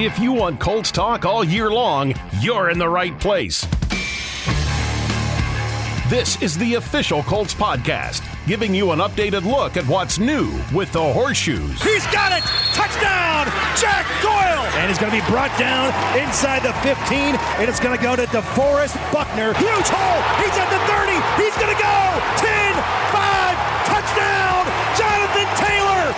If you want Colts talk all year long, you're in the right place. This is the official Colts podcast, giving you an updated look at what's new with the horseshoes. He's got it! Touchdown! Jack Doyle! And he's going to be brought down inside the 15, and it's going to go to DeForest Buckner. Huge hole! He's at the 30! He's going to go! 10,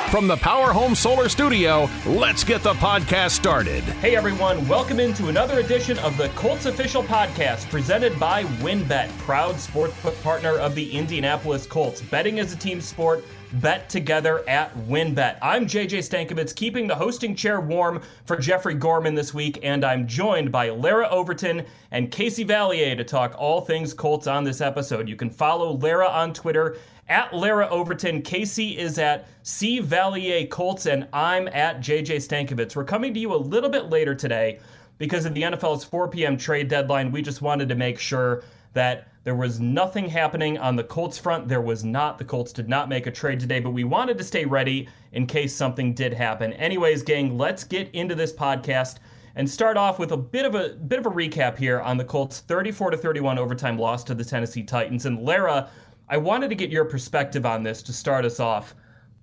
From the Power Home Solar Studio, let's get the podcast started. Hey everyone, welcome into another edition of the Colts Official Podcast presented by WynnBET, proud sports partner of the Indianapolis Colts. Betting is a team sport. Bet together at WynnBET. I'm JJ Stankevitz, keeping the hosting chair warm for Jeffrey Gorman this week, and I'm joined by Larra Overton and Casey Valier to talk all things Colts on this episode. You can follow Larra on Twitter at Larra Overton. Casey is at C Valier Colts, and I'm at JJ Stankevitz. We're coming to you a little bit later today because of the NFL's 4 p.m. trade deadline. We just wanted to make sure that there was nothing happening on the Colts front. There was not. The Colts did not make a trade today, but we wanted to stay ready in case something did happen. Anyways, gang, let's get into this podcast and start off with a bit of a bit of a recap here on the Colts 34 to 31 overtime loss to the Tennessee Titans. And Larra, I wanted to get your perspective on this to start us off.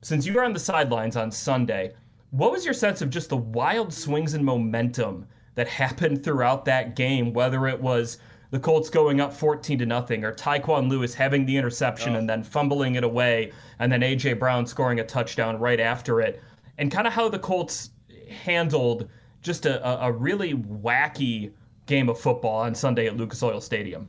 Since you were on the sidelines on Sunday, what was your sense of just the wild swings and momentum that happened throughout that game, whether it was the Colts going up 14 to nothing or Tyquan Lewis having the interception oh. and then fumbling it away and then AJ Brown scoring a touchdown right after it and kind of how the Colts handled just a, a really wacky game of football on Sunday at Lucas Oil Stadium.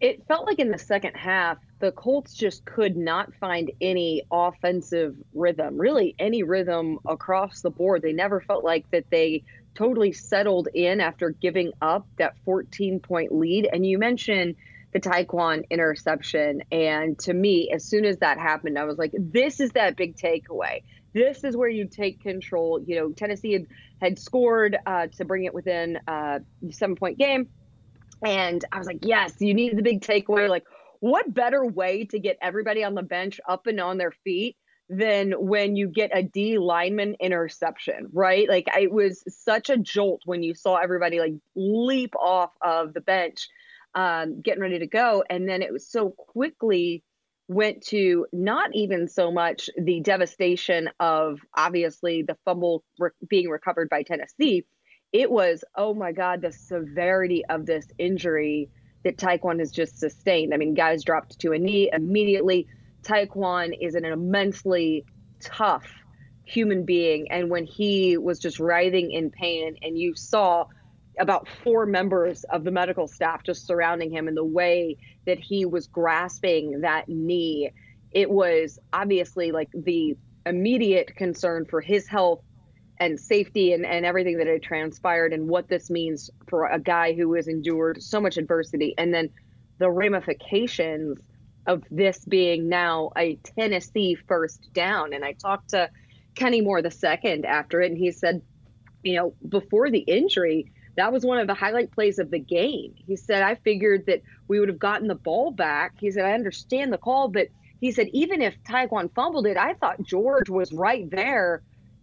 It felt like in the second half, the Colts just could not find any offensive rhythm, really any rhythm across the board. They never felt like that they totally settled in after giving up that 14 point lead. And you mentioned the Tyquan interception. And to me, as soon as that happened, I was like, this is that big takeaway. This is where you take control. You know, Tennessee had, had scored uh, to bring it within uh, seven point game. And I was like, yes, you need the big takeaway. Like, what better way to get everybody on the bench up and on their feet than when you get a D lineman interception, right? Like it was such a jolt when you saw everybody like leap off of the bench, um, getting ready to go. And then it was so quickly went to not even so much the devastation of obviously the fumble re- being recovered by Tennessee. It was, oh my God, the severity of this injury that Tyquan has just sustained. I mean, guys dropped to a knee immediately. Tyquan is an immensely tough human being. And when he was just writhing in pain, and you saw about four members of the medical staff just surrounding him, and the way that he was grasping that knee, it was obviously like the immediate concern for his health and safety and, and everything that had transpired and what this means for a guy who has endured so much adversity and then the ramifications of this being now a Tennessee first down. And I talked to Kenny Moore the second after it, and he said, you know, before the injury, that was one of the highlight plays of the game. He said, I figured that we would have gotten the ball back. He said, I understand the call, but he said, even if Tyquan fumbled it, I thought George was right there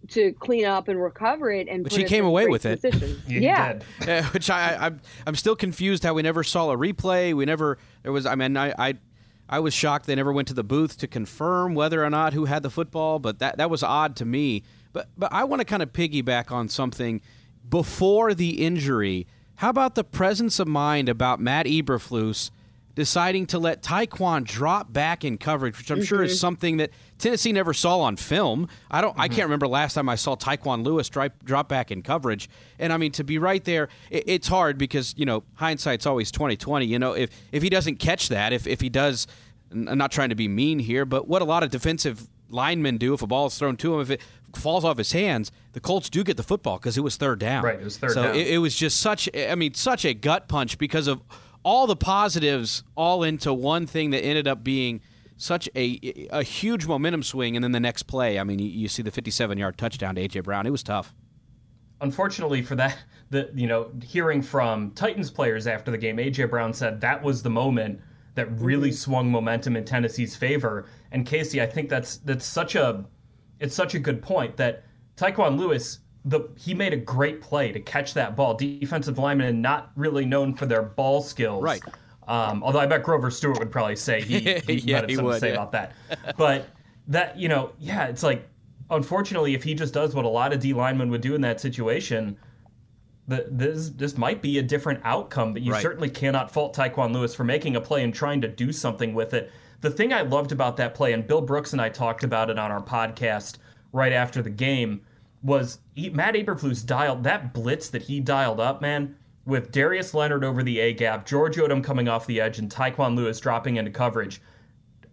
to clean up and recover it and but she came away with it. yeah, yeah. which I, I i'm still confused how we never saw a replay. We never there was i mean i i I was shocked they never went to the booth to confirm whether or not who had the football, but that that was odd to me. But but I want to kind of piggyback on something before the injury. How about the presence of mind about Matt Eberflus deciding to let Tyquan drop back in coverage, which I'm mm-hmm. sure is mm-hmm. something that Tennessee never saw on film. I don't. Mm-hmm. I can't remember last time I saw Tyquan Lewis drop, drop back in coverage. And I mean, to be right there, it, it's hard because you know hindsight's always 2020. You know, if if he doesn't catch that, if if he does, I'm not trying to be mean here, but what a lot of defensive linemen do if a ball is thrown to him, if it falls off his hands, the Colts do get the football because it was third down. Right, it was third so down. So it, it was just such. I mean, such a gut punch because of all the positives all into one thing that ended up being such a a huge momentum swing, and then the next play, I mean, you, you see the 57 yard touchdown to AJ Brown. It was tough. Unfortunately for that, the you know hearing from Titans players after the game, AJ Brown said that was the moment that really swung momentum in Tennessee's favor. And Casey, I think that's that's such a it's such a good point that Tyquan Lewis the he made a great play to catch that ball. Defensive lineman and not really known for their ball skills. Right. Um, although I bet Grover Stewart would probably say he, he Yeah, might have something would, to say yeah. about that. But that you know, yeah, it's like unfortunately, if he just does what a lot of D linemen would do in that situation, the, this this might be a different outcome. But you Right. certainly cannot fault Tyquan Lewis for making a play and trying to do something with it. The thing I loved about that play, and Bill Brooks and I talked about it on our podcast right after the game, was he, Matt Eberflus dialed that blitz that he dialed up, man, with Darius Leonard over the A gap, George Odum coming off the edge, and Tyquan Lewis dropping into coverage.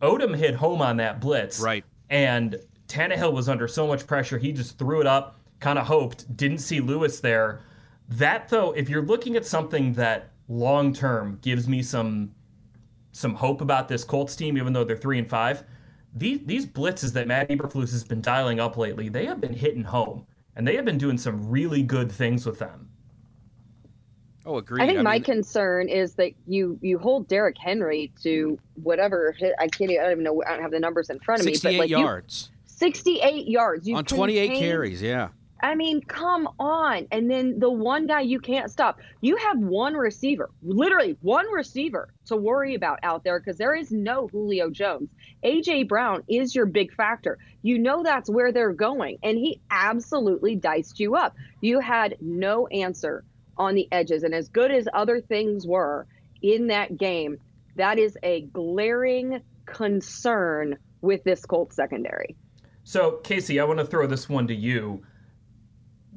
Odum hit home on that blitz. Right. And Tannehill was under so much pressure, he just threw it up, kind of hoped, didn't see Lewis there. That though, if you're looking at something that long term gives me some some hope about this Colts team, even though they're three and five, these these blitzes that Matt Eberflus has been dialing up lately, they have been hitting home, and they have been doing some really good things with them. Oh, agreed. I think my mean, concern is that you you hold Derrick Henry to whatever hit, I can't even- I don't even know I don't have the numbers in front of me, but 68 like you- yards 68 yards you on 28 contain- carries. Yeah. I mean, come on. And then the one guy you can't stop. You have one receiver, literally one receiver to worry about out there because there is no Julio Jones. AJ Brown is your big factor. You know that's where they're going. And he absolutely diced you up. You had no answer on the edges. And as good as other things were in that game, that is a glaring concern with this Colts secondary. So, Casey, I want to throw this one to you.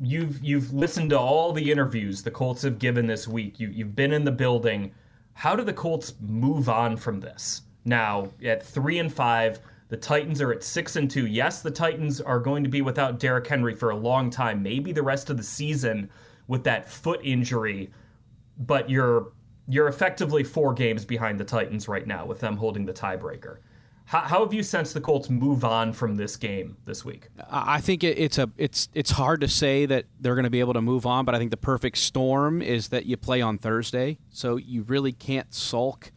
You've you've listened to all the interviews the Colts have given this week. You you've been in the building. How do the Colts move on from this? Now, at 3 and 5, the Titans are at 6 and 2. Yes, the Titans are going to be without Derrick Henry for a long time, maybe the rest of the season with that foot injury, but you're you're effectively 4 games behind the Titans right now with them holding the tiebreaker. How, how have you sensed the Colts move on from this game this week? I think it, it's a it's it's hard to say that they're going to be able to move on, but I think the perfect storm is that you play on Thursday, so you really can't sulk.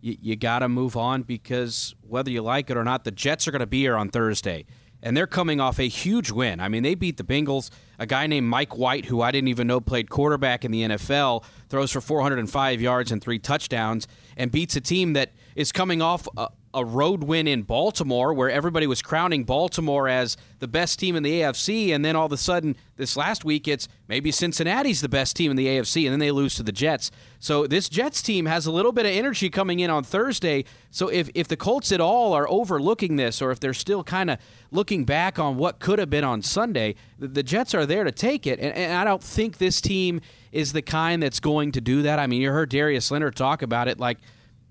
You, you got to move on because whether you like it or not, the Jets are going to be here on Thursday, and they're coming off a huge win. I mean, they beat the Bengals. A guy named Mike White, who I didn't even know played quarterback in the NFL, throws for 405 yards and three touchdowns, and beats a team that is coming off a road win in Baltimore, where everybody was crowning Baltimore as the best team in the AFC, and then all of a sudden, this last week, it's maybe Cincinnati's the best team in the AFC, and then they lose to the Jets. So this Jets team has a little bit of energy coming in on Thursday. So if if the Colts at all are overlooking this, or if they're still kind of looking back on what could have been on Sunday, the, the Jets are there to take it, and, and I don't think this team is the kind that's going to do that. I mean, you heard Darius Leonard talk about it like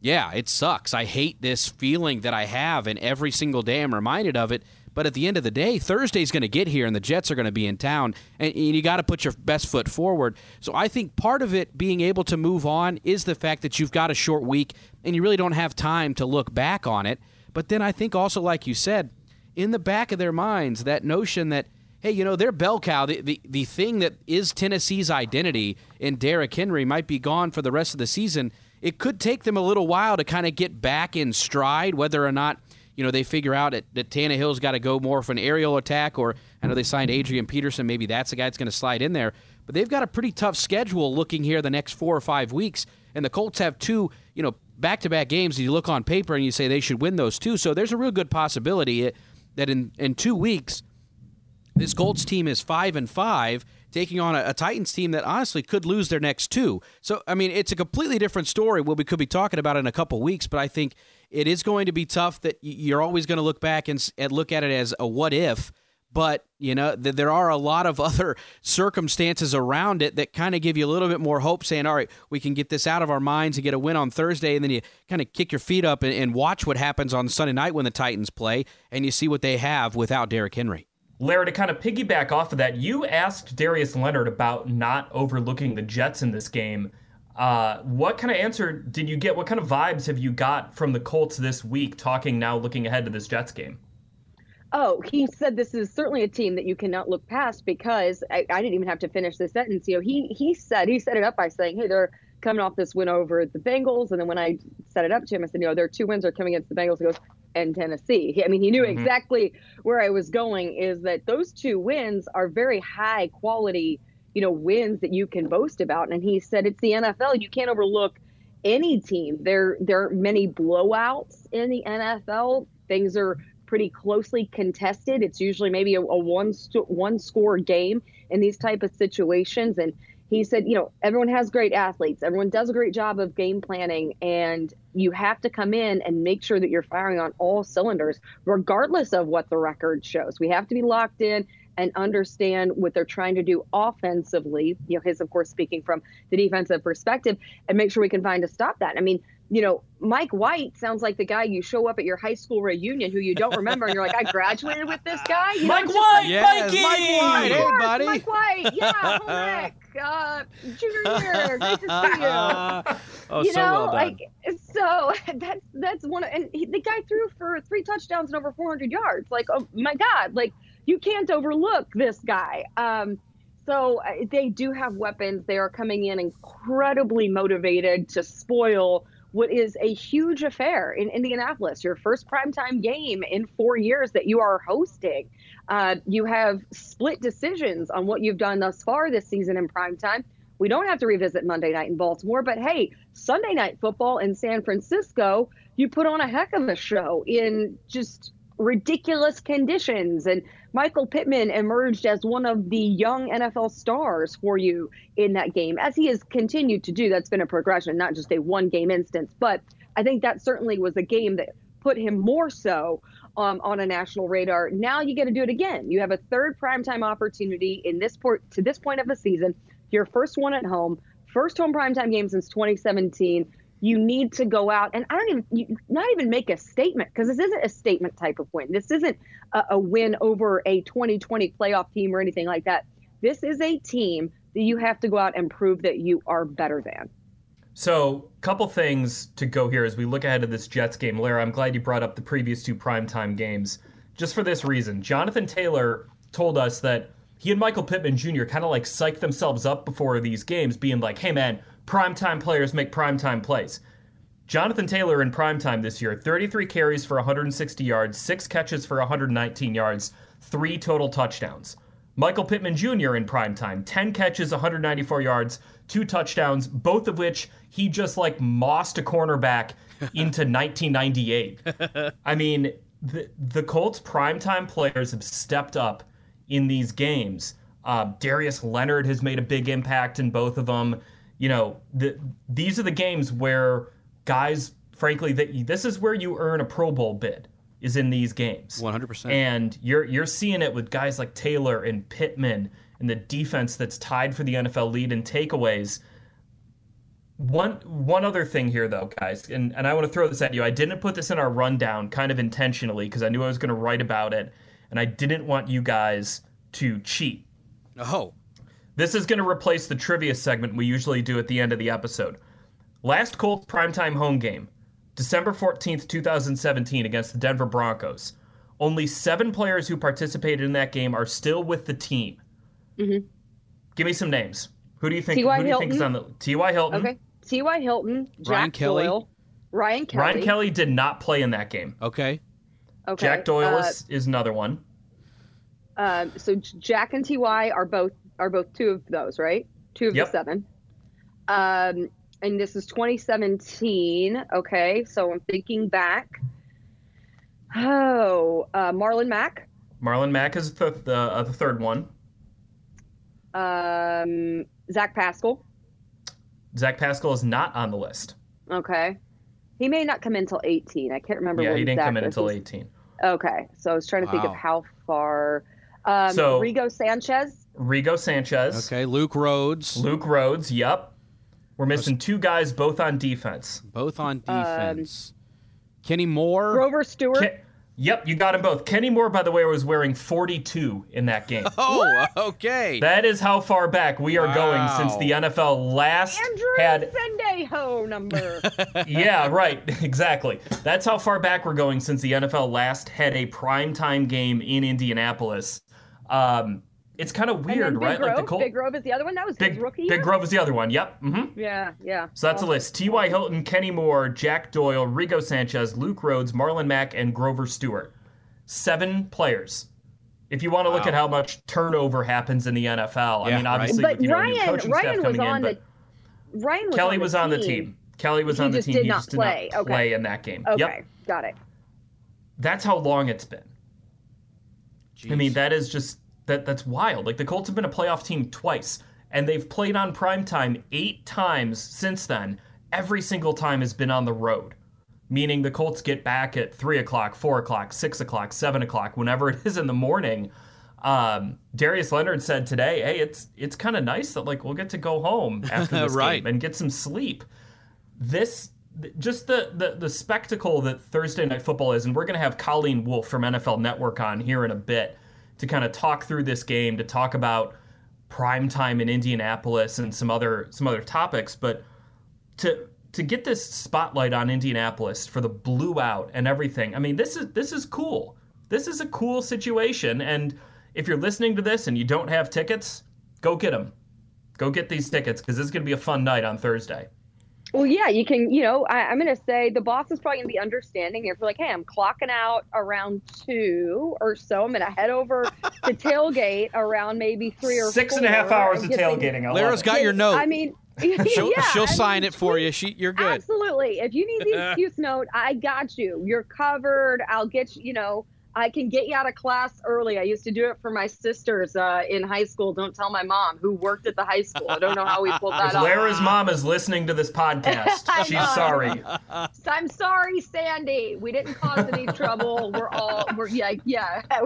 yeah, it sucks. I hate this feeling that I have, and every single day I'm reminded of it. But at the end of the day, Thursday's going to get here, and the Jets are going to be in town, and you got to put your best foot forward. So I think part of it being able to move on is the fact that you've got a short week, and you really don't have time to look back on it. But then I think also, like you said, in the back of their minds, that notion that hey, you know, their bell cow, the, the, the thing that is Tennessee's identity in Derrick Henry might be gone for the rest of the season. It could take them a little while to kind of get back in stride, whether or not, you know, they figure out that, that Tannehill's got to go more for an aerial attack, or I know they signed Adrian Peterson. Maybe that's the guy that's going to slide in there. But they've got a pretty tough schedule looking here the next four or five weeks. And the Colts have two, you know, back to back games. You look on paper and you say they should win those two. So there's a real good possibility eh, that in, in two weeks, this Colts team is five and five, taking on a, a, Titans team that honestly could lose their next two. So, I mean, it's a completely different story. We could be talking about in a couple weeks, but I think it is going to be tough. That you're always going to look back and, and, look at it as a what if. But you know, th- there are a lot of other circumstances around it that kind of give you a little bit more hope. Saying, "All right, we can get this out of our minds and get a win on Thursday," and then you kind of kick your feet up and, and watch what happens on Sunday night when the Titans play, and you see what they have without Derrick Henry. Larry, to kind of piggyback off of that, you asked Darius Leonard about not overlooking the Jets in this game. Uh, what kind of answer did you get? What kind of vibes have you got from the Colts this week, talking now, looking ahead to this Jets game? Oh, he said this is certainly a team that you cannot look past because I, I didn't even have to finish the sentence. You know, he he said he set it up by saying, "Hey, they're coming off this win over the Bengals," and then when I set it up to him, I said, "You know, their two wins are coming against the Bengals." He goes, and Tennessee. I mean, he knew mm-hmm. exactly where I was going. Is that those two wins are very high quality, you know, wins that you can boast about. And he said it's the NFL. You can't overlook any team. There there are many blowouts in the NFL. Things are pretty closely contested. It's usually maybe a, a one one score game in these type of situations. And he said, you know, everyone has great athletes. Everyone does a great job of game planning, and you have to come in and make sure that you're firing on all cylinders, regardless of what the record shows. We have to be locked in and understand what they're trying to do offensively. You know, his, of course, speaking from the defensive perspective, and make sure we can find to stop that. I mean, you know, Mike White sounds like the guy you show up at your high school reunion who you don't remember, and you're like, I graduated with this guy. You Mike White, yes, Mikey! Mike White, hey buddy, Mike White, yeah, Rick, uh, junior year, great to see you. oh, you so know, well done. like so that's that's one, of, and he, the guy threw for three touchdowns and over 400 yards. Like, oh my God, like you can't overlook this guy. Um, so uh, they do have weapons. They are coming in incredibly motivated to spoil what is a huge affair in Indianapolis, your first primetime game in four years that you are hosting. Uh, you have split decisions on what you've done thus far this season in primetime. We don't have to revisit Monday night in Baltimore, but hey, Sunday night football in San Francisco, you put on a heck of a show in just ridiculous conditions. And Michael Pittman emerged as one of the young NFL stars for you in that game, as he has continued to do. That's been a progression, not just a one game instance. But I think that certainly was a game that put him more so um, on a national radar. Now you get to do it again. You have a third primetime opportunity in this port to this point of the season. Your first one at home, first home primetime game since 2017 you need to go out and I don't even you, not even make a statement because this isn't a statement type of win. This isn't a, a, win over a 2020 playoff team or anything like that. This is a team that you have to go out and prove that you are better than. So, couple things to go here as we look ahead to this Jets game. Lara, I'm glad you brought up the previous two primetime games. Just for this reason, Jonathan Taylor told us that he and Michael Pittman Jr. kind of like psyched themselves up before these games, being like, hey man, primetime players make primetime plays. Jonathan Taylor in primetime this year 33 carries for 160 yards, 6 catches for 119 yards, 3 total touchdowns. Michael Pittman Jr. in primetime 10 catches, 194 yards, 2 touchdowns, both of which he just like mossed a cornerback into 1998. I mean, the, the Colts primetime players have stepped up in these games. Uh, Darius Leonard has made a big impact in both of them you know, the, these are the games where guys, frankly, that this is where you earn a Pro Bowl bid is in these games. 100%. And you're you're seeing it with guys like Taylor and Pittman and the defense that's tied for the NFL lead in takeaways. One one other thing here though, guys, and, and I want to throw this at you. I didn't put this in our rundown kind of intentionally because I knew I was going to write about it and I didn't want you guys to cheat. Oh. This is going to replace the trivia segment we usually do at the end of the episode. Last Colts primetime home game, December 14th, 2017, against the Denver Broncos. Only seven players who participated in that game are still with the team. Mm-hmm. Give me some names. Who do you think? T.Y. Who do you think is on the T.Y. Hilton? Okay. T.Y. Hilton, Jack Ryan Kelly. Doyle, Ryan Kelly. Ryan Kelly did not play in that game. Okay. Okay. Jack Doyle uh, is, is another one. Um, so Jack and Ty are both are both two of those, right? Two of Yep. the seven. Um, and this is 2017. Okay, so I'm thinking back. Oh, uh, Marlon Mack, Marlon Mack is the, the, uh, the third one. um, Zach Pascal. Zach Pascal is not on the list. Okay, he may not come in until 18. I can't remember. Yeah, he didn't Zach come in until He's- 18. Okay, so I was trying to think of how far. Um, So- Rigo Sanchez. Rigo Sanchez. Okay. Luke Rhodes. Luke Rhodes, yep. We're missing two guys, both on defense. Both on Um, defense. Kenny Moore. Grover Stewart. Ke- yep, you got them both. Kenny Moore, by the way, was wearing 42 in that game. oh, okay. that is how far back we are going since the NFL last Andrew had. Sendejo number. Yeah, right, exactly. That's how far back we're going since the NFL last had a primetime game in Indianapolis. Um, it's kind of And weird, then Big right? Grove, like the Colts. Big Grove is the other one. That was Big, his rookie Big year. Grove is the other one. Yep. hmm Yeah, yeah. So that's a list. T.Y. Hilton, Kenny Moore, Jack Doyle, Rigo Sanchez, Luke Rhodes, Marlon Mack, and Grover Stewart. Seven players. If you want to look at how much turnover happens in the NFL, I Yeah, mean, right. obviously, But with, you know, new Ryan, coaching staff Ryan was coming on in, the. but Ryan was Kelly on the was on the team. team. Kelly was He on the team. did he not just did play. not Okay. play in that game. Okay, Yep. got it. That's how long it's been. I mean, that is just that that's wild. Like the Colts have been a playoff team twice, and they've played on prime time eight times since then. Every single time has been on the road. Meaning the Colts get back at three o'clock, four o'clock, six o'clock, seven o'clock, whenever it is in the morning. Um, Darius Leonard said today, "Hey, it's it's kind of nice that like we'll get to go home after this Right. game and get some sleep." This just the, the the spectacle that Thursday night football is, and we're gonna have Colleen Wolfe from NFL Network on here in a bit to kind of talk through this game, to talk about prime time in Indianapolis and some other some other topics, but to to get this spotlight on Indianapolis for the blue out and everything. I mean, this is this is cool. This is a cool situation and if you're listening to this and you don't have tickets, go get them. Go get these tickets because this is going to be a fun night on Thursday. Well, yeah, you can. You know, I, I'm going to say the boss is probably going to be understanding. If you're like, hey, I'm clocking out around two or so, I'm going to head over to tailgate around maybe three or Six and a half four hours of get things- tailgating. I Lara's love it. got your note. I mean, she'll yeah, she'll I sign mean, it for tweet- you. She, you're good. Absolutely. If you need the excuse note, I got you. You're covered. I'll get you. You know, I can get you out of class early. I used to do it for my sisters uh, in high school. Don't tell my mom who worked at the high school. I don't know how we pulled that If off. Lara's mom is listening to this podcast, she's know. sorry. I'm sorry, Sandy. We didn't cause any trouble. We're all we're yeah yeah.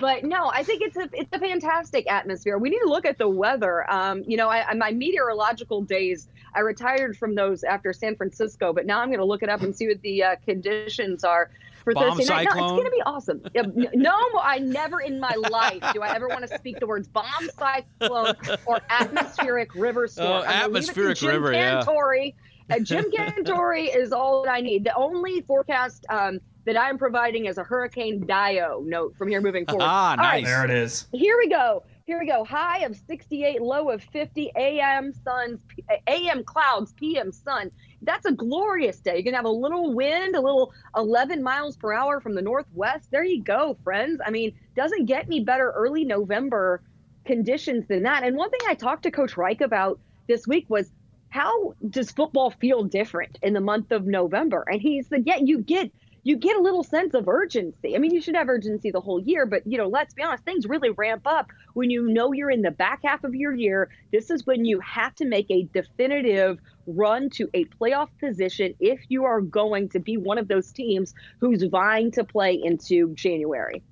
but no, I think it's a it's a fantastic atmosphere. We need to look at the weather. Um, you know, I, I my meteorological days. I retired from those after San Francisco, but now I'm going to look it up and see what the uh, conditions are for Bomb Thursday night. No, it's going to be awesome. Yeah, No, I never in my life do I ever want to speak the words bomb cyclone or atmospheric river storm. Oh, I'm gonna it atmospheric river, yeah. Cantore. Uh, Jim Cantore is all that I need. The only forecast um, that I'm providing as a Hurricane Dio note from here moving forward. Ah, All right, nice. There it is. here we go. Here we go. High of 68, low of 50, AM suns, AM clouds, PM sun. That's a glorious day. You're going to have a little wind, a little 11 miles per hour from the northwest. There you go, friends. I mean, doesn't get any better early November conditions than that. And one thing I talked to Coach Reich about this week was how does football feel different in the month of November? And he said, yeah, you get you get a little sense of urgency. I mean, you should have urgency the whole year, but you know, let's be honest, things really ramp up when you know you're in the back half of your year. This is when you have to make a definitive run to a playoff position if you are going to be one of those teams who's vying to play into January.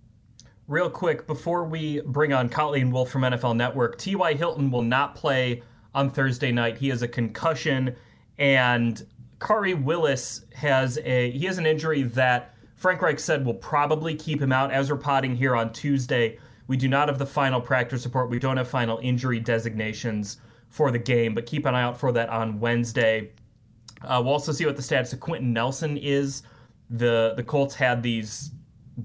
Real quick, before we bring on Colleen Wolfe from NFL Network, T.Y. Hilton will not play on Thursday night. He has a concussion, and Khari Willis has a he has an injury that Frank Reich said will probably keep him out. As we're potting here on Tuesday, we do not have the final practice report. We don't have final injury designations for the game, but keep an eye out for that on Wednesday. Uh, we'll also see what the status of Quenton Nelson is. The the Colts had these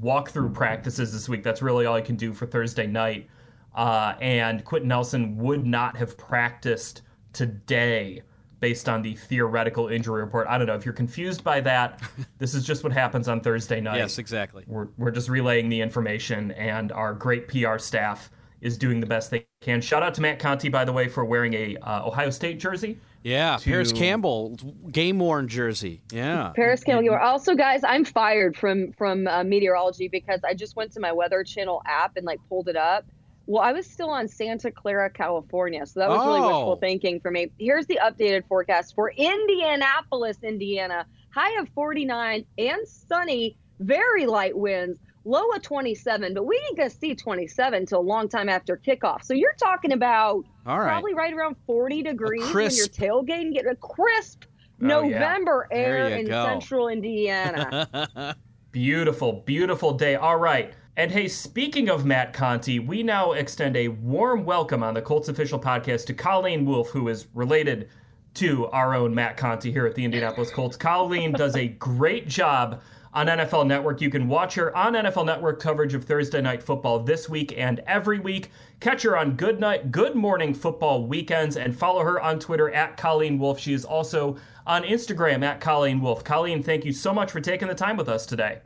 walkthrough practices this week. That's really all you can do for Thursday night. Uh, and Quenton Nelson would not have practiced today based on the theoretical injury report. I don't know if you're confused by that. this is just what happens on Thursday night. Yes, exactly. We're, we're just relaying the information, and our great PR staff is doing the best they can. Shout out to Matt Conti, by the way, for wearing a uh, Ohio State jersey. Yeah, Parris Campbell, game worn jersey. Yeah. Parris Campbell. Gilmore. Also, guys, I'm fired from from uh, meteorology because I just went to my Weather Channel app and like pulled it up. Well, I was still on Santa Clara, California, so that was really Oh. wishful thinking for me. Here's the updated forecast for Indianapolis, Indiana. High of 49 and sunny, very light winds. Low of 27, but we ain't gonna see 27 until a long time after kickoff. So you're talking about All right. probably right around 40 degrees crisp- when you're tailgating, get a crisp Oh, yeah. November air in go. central Indiana. Beautiful, beautiful day. All right. And hey, speaking of Matt Conti, we now extend a warm welcome on the Colts official podcast to Colleen Wolfe, who is related to our own Matt Conti here at the Indianapolis Colts. Colleen does a great job on NFL Network. You can watch her on NFL Network coverage of Thursday Night Football this week and every week. Catch her on Good Night, Good Morning Football weekends, and follow her on Twitter at Colleen Wolfe. She is also on Instagram at Colleen Wolfe. Colleen, thank you so much for taking the time with us today.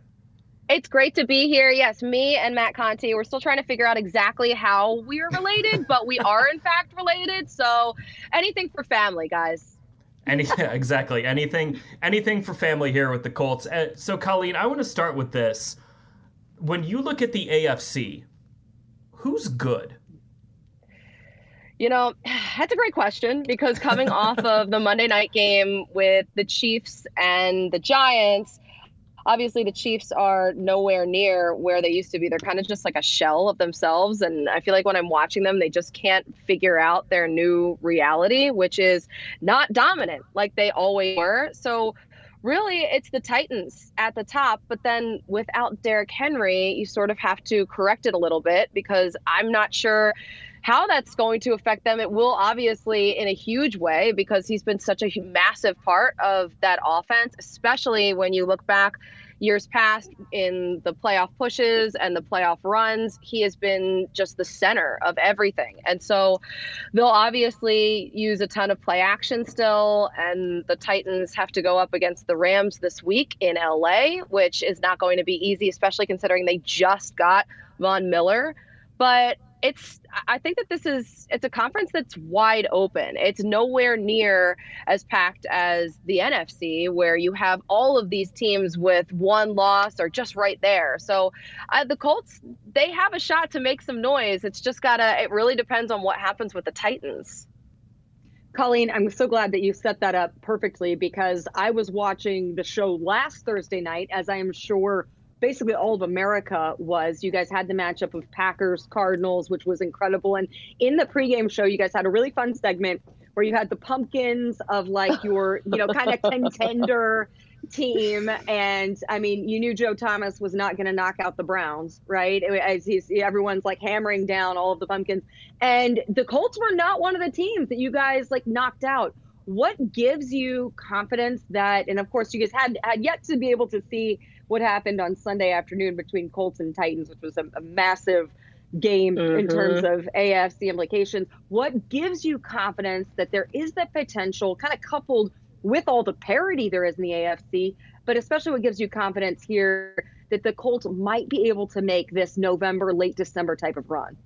It's great to be here. Yes, me and Matt Conti, we're still trying to figure out exactly how we're related, but we are in fact related. So anything for family, guys. Any, exactly. Anything anything for family here with the Colts. Uh, so Colleen, I want to start with this. When you look at the AFC, who's good? You know, that's a great question because coming off of the Monday night game with the Chiefs and the Giants, obviously the Chiefs are nowhere near where they used to be. They're kind of just like a shell of themselves. And I feel like when I'm watching them, they just can't figure out their new reality, which is not dominant like they always were. So really it's the Titans at the top, but then without Derrick Henry, you sort of have to correct it a little bit because I'm not sure how that's going to affect them, it will obviously in a huge way because he's been such a massive part of that offense, especially when you look back years past in the playoff pushes and the playoff runs. He has been just the center of everything. And so they'll obviously use a ton of play action still. And the Titans have to go up against the Rams this week in LA, which is not going to be easy, especially considering they just got Von Miller. But it's i think that this is it's a conference that's wide open. It's nowhere near as packed as the nfc where you have all of these teams with one loss or just right there. So uh, the colts they have a shot to make some noise. It's just gotta it really depends on what happens with the titans. Colleen, I'm so glad that you set that up perfectly because I was watching the show last Thursday night, as I am sure basically all of America was. You guys had the matchup of Packers Cardinals, which was incredible. And in the pregame show, you guys had a really fun segment where you had the pumpkins of like your, you know, kind of contender team. And I mean, you knew Joe Thomas was not going to knock out the Browns, right? As he's everyone's like hammering down all of the pumpkins. And the Colts were not one of the teams that you guys like knocked out. What gives you confidence that, and of course, you guys had had yet to be able to see what happened on Sunday afternoon between Colts and Titans, which was a, a massive game mm-hmm. in terms of AFC implications. What gives you confidence that there is that potential, kind of coupled with all the parity there is in the AFC, but especially what gives you confidence here that the Colts might be able to make this November, late December type of run?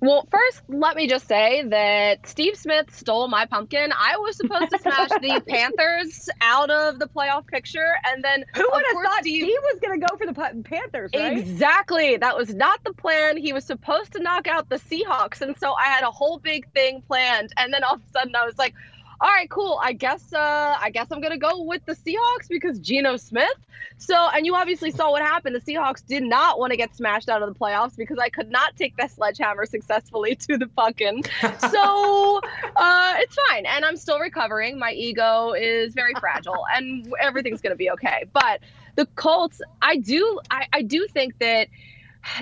Well, first, let me just say that Steve Smith stole my pumpkin. I was supposed to smash the Panthers out of the playoff picture, and then who would have thought Steve... he was going to go for the Panthers? Right? Exactly. That was not the plan. He was supposed to knock out the Seahawks, and so I had a whole big thing planned, and then all of a sudden I was like, all right, cool. I guess uh, I guess I'm gonna go with the Seahawks because Geno Smith. So, and you obviously saw what happened. The Seahawks did not want to get smashed out of the playoffs because I could not take that sledgehammer successfully to the pumpkin. so uh, it's fine, and I'm still recovering. My ego is very fragile, and everything's gonna be okay. But the Colts, I do, I, I do think that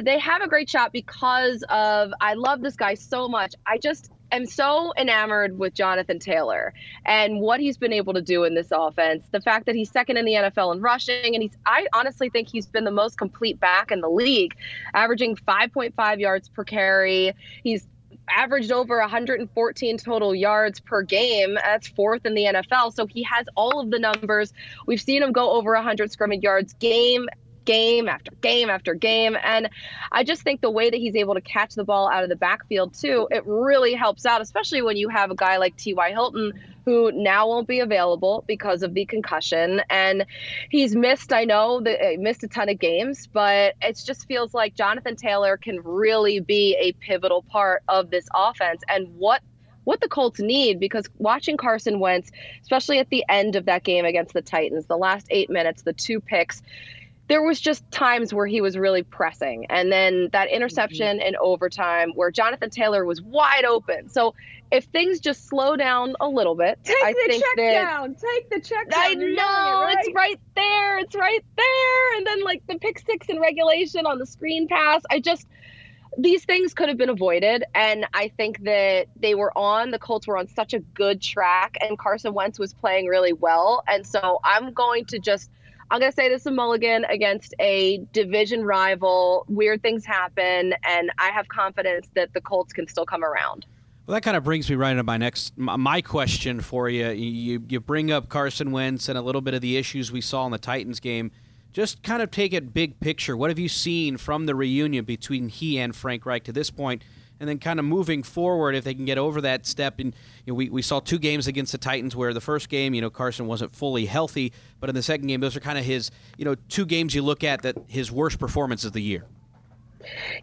they have a great shot because of I love this guy so much. I just am so enamored with Jonathan Taylor and what he's been able to do in this offense. The fact that he's second in the NFL in rushing, and he's I honestly think he's been the most complete back in the league, averaging 5.5 yards per carry. He's averaged over 114 total yards per game. That's fourth in the NFL. So he has all of the numbers. We've seen him go over 100 scrimmage yards game game after game after game. And I just think the way that he's able to catch the ball out of the backfield, too, it really helps out, especially when you have a guy like T.Y. Hilton who now won't be available because of the concussion. And he's missed, I know, that eh, missed a ton of games, but it just feels like Jonathan Taylor can really be a pivotal part of this offense. And what what the Colts need because watching Carson Wentz, especially at the end of that game against the Titans, the last eight minutes, the two picks, there was just times where he was really pressing and then that interception mm-hmm. in overtime where jonathan taylor was wide open so if things just slow down a little bit take I the think check that, down take the check down i know it, right? it's right there it's right there and then like the pick six in regulation on the screen pass i just these things could have been avoided. And I think that they were on, the Colts were on such a good track, and Carson Wentz was playing really well. And so I'm going to just I'm going to say this is a mulligan against a division rival. Weird things happen, and I have confidence that the Colts can still come around. Well, that kind of brings me right into my next my question for you. You you bring up Carson Wentz and a little bit of the issues we saw in the Titans game. Just kind of take it big picture. What have you seen from the reunion between he and Frank Reich to this point? And then kind of moving forward, if they can get over that step. And you know, we, we saw two games against the Titans where the first game, you know, Carson wasn't fully healthy, but in the second game, those are kind of his, you know, two games you look at that his worst performance of the year.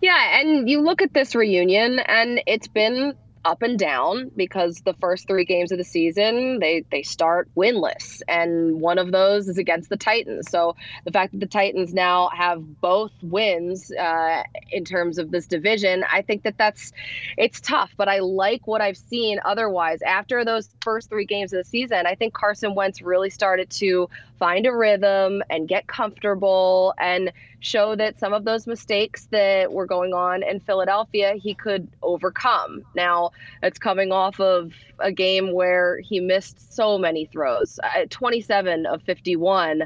Yeah, and you look at this reunion, and it's been up and down because the first three games of the season they they start winless. And one of those is against the titans. So the fact that the titans now have both wins uh, in terms of this division i think that that's it's tough. But i like what i've seen otherwise. After those first three games of the season i think carson wentz really started to find a rhythm and get comfortable. And show that some of those mistakes that were going on in Philadelphia he could overcome. Now, it's coming off of a game where he missed so many throws. At 27 of 51,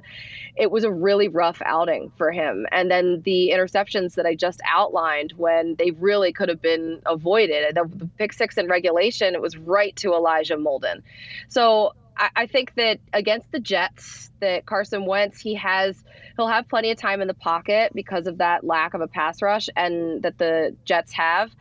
it was a really rough outing for him. And then the interceptions that I just outlined when they really could have been avoided. The pick six in regulation, it was right to Elijah Molden. So I, think that against the Jets, that Carson Wentz, he has he'll have plenty of time in the pocket because of that lack of a pass rush and that the Jets have.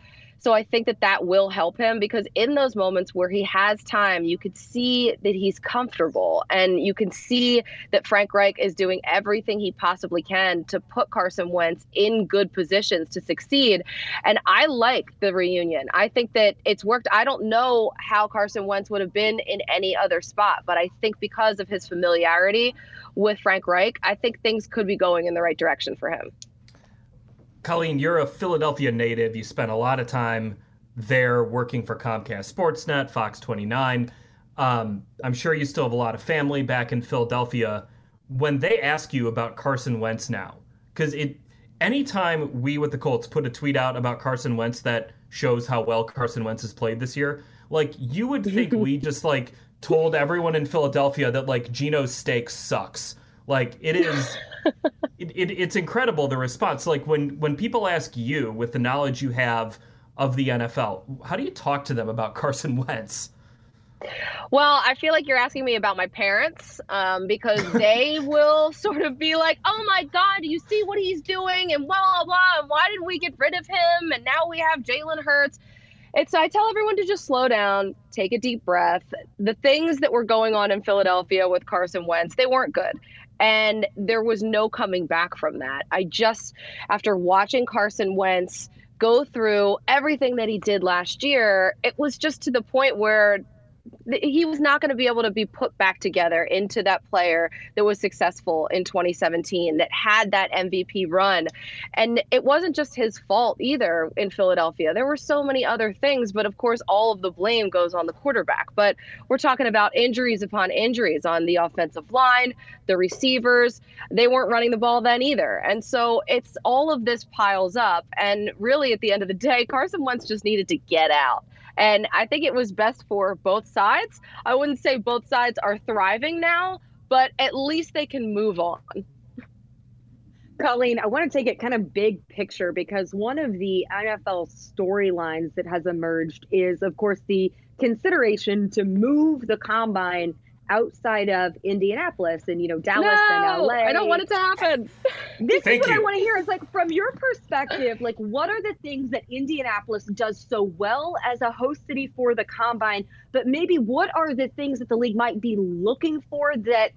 So I think that that will help him because in those moments where he has time, you could see that he's comfortable and you can see that Frank Reich is doing everything he possibly can to put Carson Wentz in good positions to succeed. And I like the reunion. I think that it's worked. I don't know how Carson Wentz would have been in any other spot, but I think because of his familiarity with Frank Reich, I think things could be going in the right direction for him. Colleen, you're a Philadelphia native. You spent a lot of time there working for Comcast Sportsnet, Fox 29. Um, I'm sure you still have a lot of family back in Philadelphia. When they ask you about Carson Wentz now, because it anytime we with the Colts put a tweet out about Carson Wentz that shows how well Carson Wentz has played this year, like you would think we just like told everyone in Philadelphia that like Geno's steak sucks. Like it is it, it, it's incredible the response. Like when when people ask you with the knowledge you have of the NFL, how do you talk to them about Carson Wentz? Well, I feel like you're asking me about my parents um, because they will sort of be like, "Oh my God, do you see what he's doing?" and blah blah blah. And why did we get rid of him? And now we have Jalen Hurts. It's I tell everyone to just slow down, take a deep breath. The things that were going on in Philadelphia with Carson Wentz, they weren't good. And there was no coming back from that. I just, after watching Carson Wentz go through everything that he did last year, it was just to the point where he was not going to be able to be put back together into that player that was successful in 2017 that had that MVP run. And it wasn't just his fault either in Philadelphia. There were so many other things, but of course, all of the blame goes on the quarterback. But we're talking about injuries upon injuries on the offensive line, the receivers. They weren't running the ball then either. And so it's all of this piles up. And really, at the end of the day, Carson Wentz just needed to get out. And I think it was best for both sides. I wouldn't say both sides are thriving now, but at least they can move on. Colleen, I want to take it kind of big picture because one of the NFL storylines that has emerged is, of course, the consideration to move the combine outside of Indianapolis and you know Dallas no, and LA. I don't want it to happen. This Thank is what you. I want to hear. Is like from your perspective, like what are the things that Indianapolis does so well as a host city for the combine, but maybe what are the things that the league might be looking for that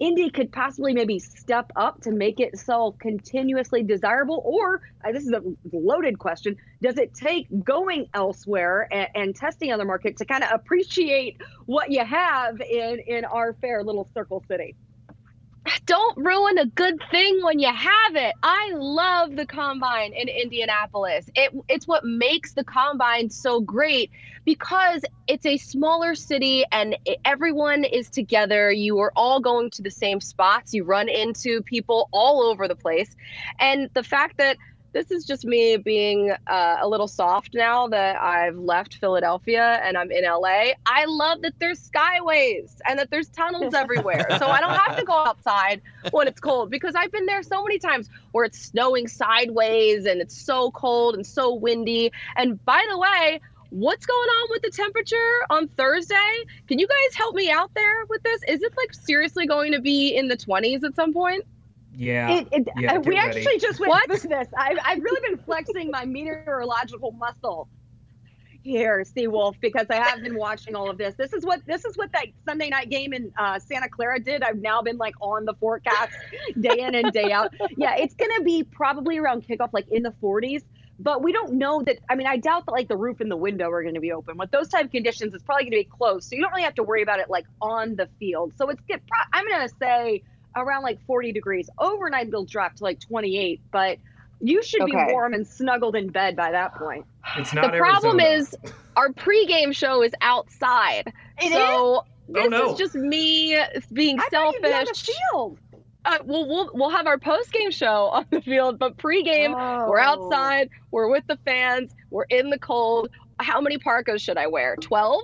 Indy could possibly maybe step up to make it so continuously desirable? Or uh, this is a loaded question: Does it take going elsewhere and, and testing other markets to kind of appreciate what you have in in our fair little circle city? Don't ruin a good thing when you have it. I love the combine in Indianapolis. It, it's what makes the combine so great because it's a smaller city and everyone is together. You are all going to the same spots. You run into people all over the place. And the fact that this is just me being uh, a little soft now that I've left Philadelphia and I'm in LA. I love that there's skyways and that there's tunnels everywhere. so I don't have to go outside when it's cold because I've been there so many times where it's snowing sideways and it's so cold and so windy. And by the way, what's going on with the temperature on Thursday? Can you guys help me out there with this? Is it like seriously going to be in the 20s at some point? Yeah. It, it, yeah uh, we ready. actually just went What? through this. I've, I've really been flexing my meteorological muscle here, Seawolf, because I have been watching all of this. This is what this is what that Sunday night game in uh, Santa Clara did. I've now been like on the forecast day in and day out. Yeah, it's gonna be probably around kickoff, like in the 40s. But we don't know that. I mean, I doubt that like the roof and the window are going to be open. With those type of conditions, it's probably going to be closed. So you don't really have to worry about it like on the field. So it's get. pro- I'm going to say around like 40 degrees. Overnight it'll drop to like 28, but you should Okay. be warm and snuggled in bed by that point. It's not the problem is our pregame show is outside. It so this Oh, no. is just me being I thought you'd be on the selfish. field. Uh, we'll, we'll we'll have our post game show on the field, but pregame we're Oh. outside, we're with the fans, we're in the cold. How many parkas should I wear? Twelve?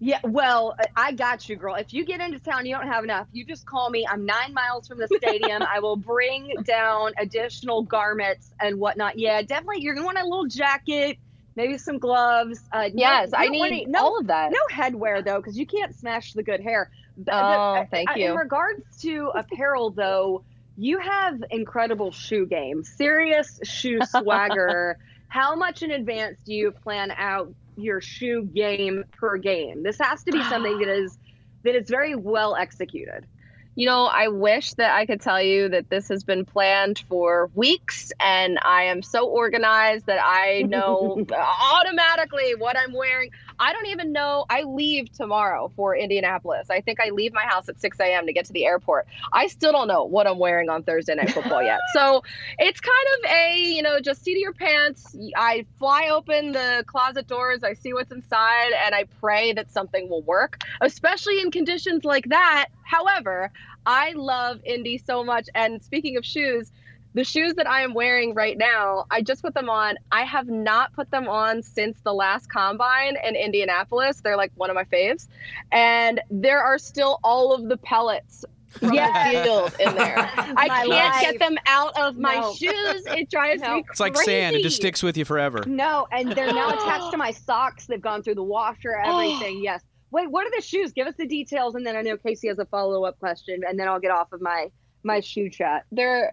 Yeah, well, I- I got you, girl. If you get into town, you don't have enough. You just call me. I'm nine miles from the stadium. I will bring down additional garments and whatnot. Yeah, definitely. You're gonna want a little jacket, maybe some gloves. Uh, Yes, you I need any- no, all of that. no headwear though, because you can't smash the good hair. The- the- Oh, thank uh, you. In regards to apparel, though, you have incredible shoe game, serious shoe swagger. How much in advance do you plan out your shoe game per game? This has to be something that is that is very well executed. You know, I wish that I could tell you that this has been planned for weeks and I am so organized that I know automatically what I'm wearing. I don't even know. I leave tomorrow for Indianapolis. I think I leave my house at 6 a.m. to get to the airport. I still don't know what I'm wearing on Thursday Night Football yet. So it's kind of a, you know, just see to your pants. I fly open the closet doors, I see what's inside, and I pray that something will work, especially in conditions like that. However, I love Indy so much. And speaking of shoes, the shoes that I am wearing right now, I just put them on. I have not put them on since the last combine in Indianapolis. They're like one of my faves. And there are still all of the pellets from Yes. the field in there. I can't life. get them out of my No. shoes. It drives No. me It's like sand; it just sticks with you forever. No, and they're now attached to my socks. They've gone through the washer, oh. everything. yes. Wait, what are the shoes? Give us the details, and then I know Casey has a follow up question, and then I'll get off of my my shoe chat. They're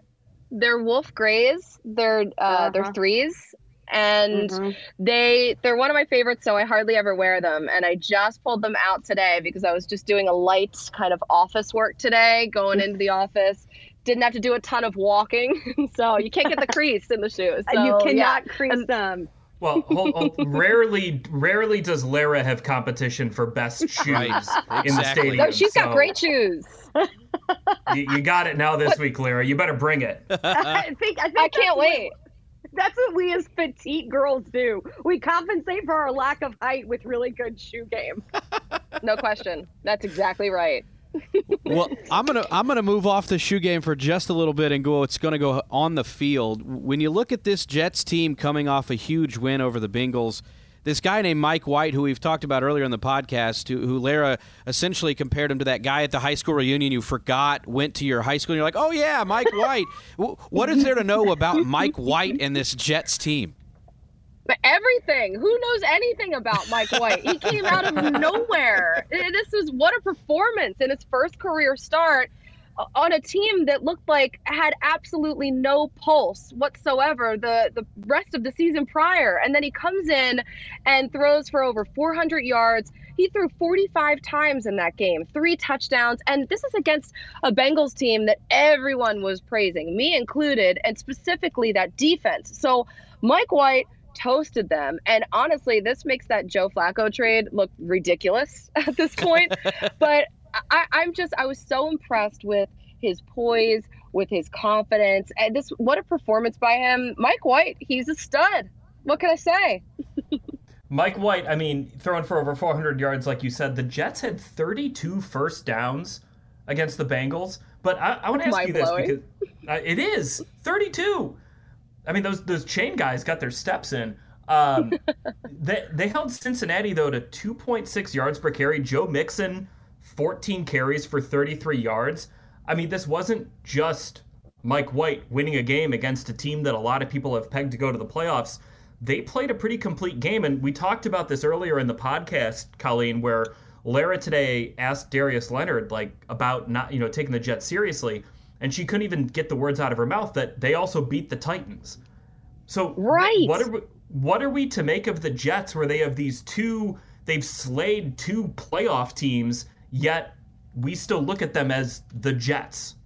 they're wolf grays. They're uh, they're Uh-huh. threes, and Mhm. they they're one of my favorites. So I hardly ever wear them. And I just pulled them out today because I was just doing a light kind of office work today, going into the office. Didn't have to do a ton of walking, so you can't get the crease in the shoes. So, you yeah. cannot crease them. Well, hold, hold, rarely, rarely does Larra have competition for best shoes Right, in the exactly. stadium. No, she's got so great shoes. You, you got it now this week, Larra. You better bring it. I think I, think I can't what- wait. That's what we as petite girls do. We compensate for our lack of height with really good shoe game. No question. That's exactly right. well, I'm gonna I'm gonna move off the shoe game for just a little bit and go. It's gonna go on the field. When you look at this Jets team coming off a huge win over the Bengals, this guy named Mike White, who we've talked about earlier in the podcast, who, who Larra essentially compared him to that guy at the high school reunion you forgot went to your high school. and You're like, oh yeah, Mike White. What is there to know about Mike White and this Jets team? But everything. Who knows anything about Mike White? He came out of nowhere. This was what a performance in his first career start on a team that looked like had absolutely no pulse whatsoever the the rest of the season prior. And then he comes in and throws for over 400 yards. He threw 45 times in that game, three touchdowns, and this is against a Bengals team that everyone was praising, me included, and specifically that defense. So Mike White toasted them. And honestly, this makes that Joe Flacco trade look ridiculous at this point. but I, I'm just, I was so impressed with his poise, with his confidence, and this, what a performance by him. Mike White, he's a stud. What can I say? Mike White, I mean, throwing for over 400 yards, like you said, the Jets had 32 first downs against the Bengals. But I, I want to ask you this because uh, it is 32. I mean, those those chain guys got their steps in. Um, they they held Cincinnati though to 2.6 yards per carry. Joe Mixon, 14 carries for 33 yards. I mean, this wasn't just Mike White winning a game against a team that a lot of people have pegged to go to the playoffs. They played a pretty complete game, and we talked about this earlier in the podcast, Colleen, where Larra today asked Darius Leonard like about not you know taking the Jets seriously, and she couldn't even get the words out of her mouth that they also beat the Titans. So right, what are we, what are we to make of the Jets where they have these two they've slayed two playoff teams yet we still look at them as the Jets.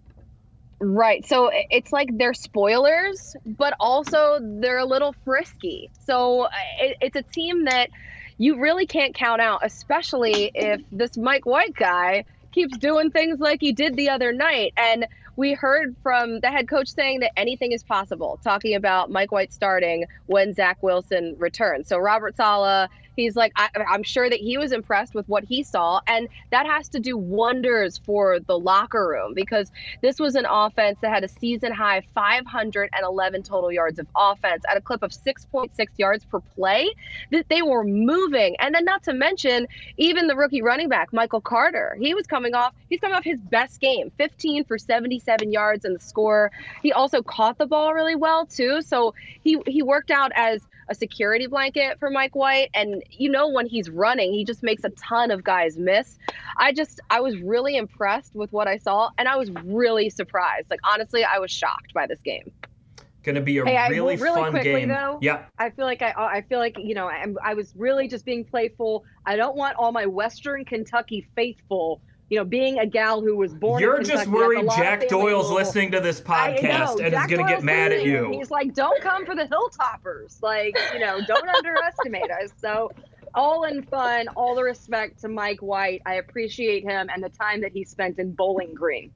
Right. So it's like they're spoilers, but also they're a little frisky. So it's a team that you really can't count out, especially if this Mike White guy keeps doing things like he did the other night. And we heard from the head coach saying that anything is possible, talking about Mike White starting when Zach Wilson returns. So Robert Saleh he's like I, am sure that he was impressed with what he saw and that has to do wonders for the locker room because this was an offense that had a season high 511 total yards of offense at a clip of 6.6 yards per play that they were moving. And then not to mention even the rookie running back Michael Carter he was coming off he's coming off his best game 15 for 77 yards and the score. He also caught the ball really well too. So he he worked out as a security blanket for Mike White. And you know, when he's running, he just makes a ton of guys miss. I just, I was really impressed with what I saw, and I was really surprised. Like, honestly, I was shocked by this game. Going to be a hey, really, I, really fun quickly, game. Though, yeah. I feel like I, I feel like you know, I, I was really just being playful. I don't want all my Western Kentucky faithful you know, being a gal who was born. You're just worried Jack Doyle's listening to this podcast and Jack is going to get mad at you. He's like, "Don't come for the Hilltoppers. Like, you know, don't underestimate us." So, all in fun, all the respect to Mike White. I appreciate him and the time that he spent in Bowling Green.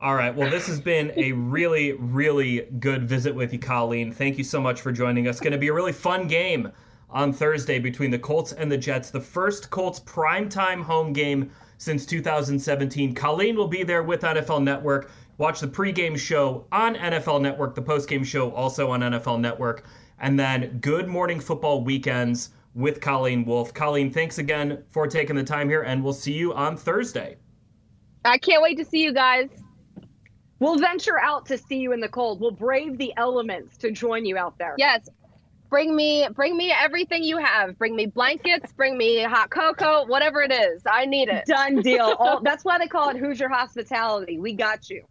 All right. Well, this has been a really, really good visit with you, Colleen. Thank you so much for joining us. Going to be a really fun game on Thursday between the Colts and the Jets. The first Colts primetime home game since 2017. Colleen will be there with NFL Network. Watch the pregame show on NFL Network, the postgame show also on NFL Network, and then Good Morning Football weekends with Colleen Wolfe. Colleen, thanks again for taking the time here, and we'll see you on Thursday. I can't wait to see you guys. We'll venture out to see you in the cold. We'll brave the elements to join you out there. Yes, bring me bring me everything you have. Bring me blankets bring me hot cocoa whatever it is. I need it. Done deal. All, that's why they call it Hoosier hospitality. We got you.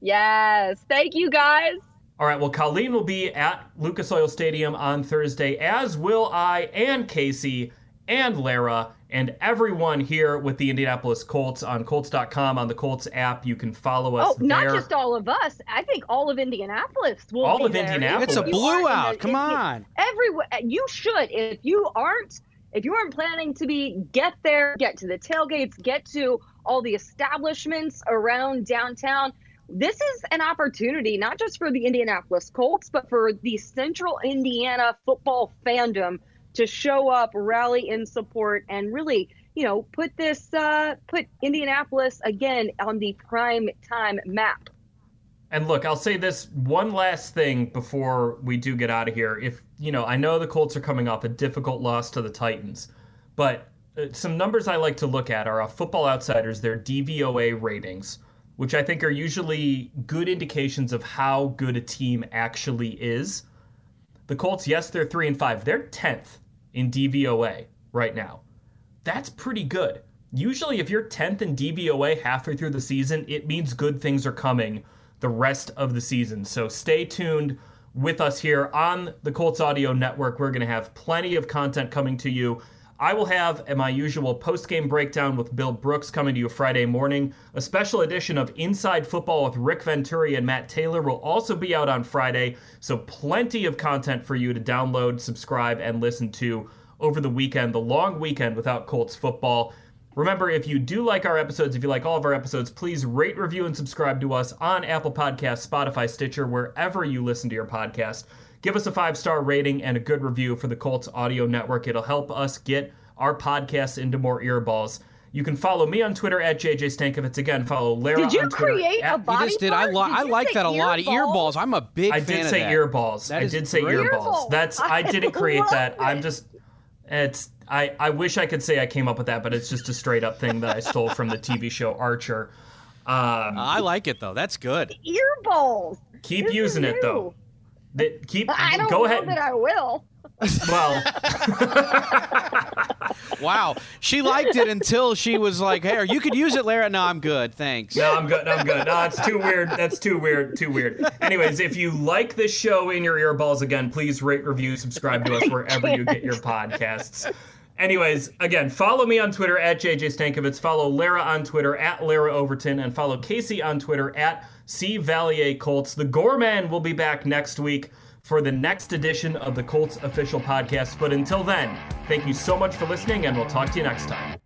Yes. Thank you guys. All right. Well Colleen will be at Lucas Oil Stadium on thursday as will i and casey and Larra and everyone here with the Indianapolis Colts on Colts.com on the Colts app. You can follow us. Oh, not just all of us. I think all of Indianapolis will. All of there. Indianapolis. It's a blowout. out. Come on. Everywhere you should. If you aren't, if you aren't planning to be, get there, get to the tailgates, get to all the establishments around downtown. This is an opportunity not just for the Indianapolis Colts, but for the Central Indiana football fandom to show up, rally in support, and really, you know, put this, uh, put Indianapolis again on the prime time map. And look, I'll say this one last thing before we do get out of here. If, you know, I know the Colts are coming off a difficult loss to the Titans, but uh, some numbers I like to look at are Football Outsiders, their DVOA ratings, which I think are usually good indications of how good a team actually is. The Colts, yes, they're three and five. They're tenth in DVOA right now. That's pretty good. Usually, if you're 10th in DVOA halfway through the season, it means good things are coming the rest of the season. So stay tuned with us here on the Colts Audio Network. We're going to have plenty of content coming to you I will have my usual post-game breakdown with Bill Brooks coming to you Friday morning. A special edition of Inside Football with Rick Venturi and Matt Taylor will also be out on Friday, so plenty of content for you to download, subscribe, and listen to over the weekend, the long weekend without Colts football. Remember, if you do like our episodes, if you like all of our episodes, please rate, review, and subscribe to us on Apple Podcasts, Spotify, Stitcher, wherever you listen to your podcast give us a five star rating and a good review for the Colts Audio Network. It'll help us get our podcasts into more earballs. You can follow me on Twitter at JJ Stankevitz. Again, follow Larra Did you on Twitter. create at- a body You just did. I, part? lo- Did I like that a lot. earballs? Earballs. I'm a big I fan did of say that. earballs. That I is did say great. earballs. That's I didn't create love that. I'm just it's I I wish I could say I came up with that, but it's just a straight up thing that I stole from the TV show Archer. Um, I like it though. That's good. Earballs. keep This using it though. That- keep I don't go know ahead. that I will. well, Wow. She liked it until she was like, "Hey, you could use it, Larra." No, I'm good. Thanks. no, I'm good. I'm good. No, it's too weird. That's too weird. Too weird. Anyways, if you like this show in your earballs again, please rate, review, subscribe to us wherever you get your podcasts. Anyways, again, follow me on Twitter at JJ Stankevitz. Follow Larra on Twitter at Larra Overton, and follow Casey on Twitter at C Valier Colts. The Gorman will be back next week for the next edition of the Colts official podcast. But until then, thank you so much for listening, and we'll talk to you next time.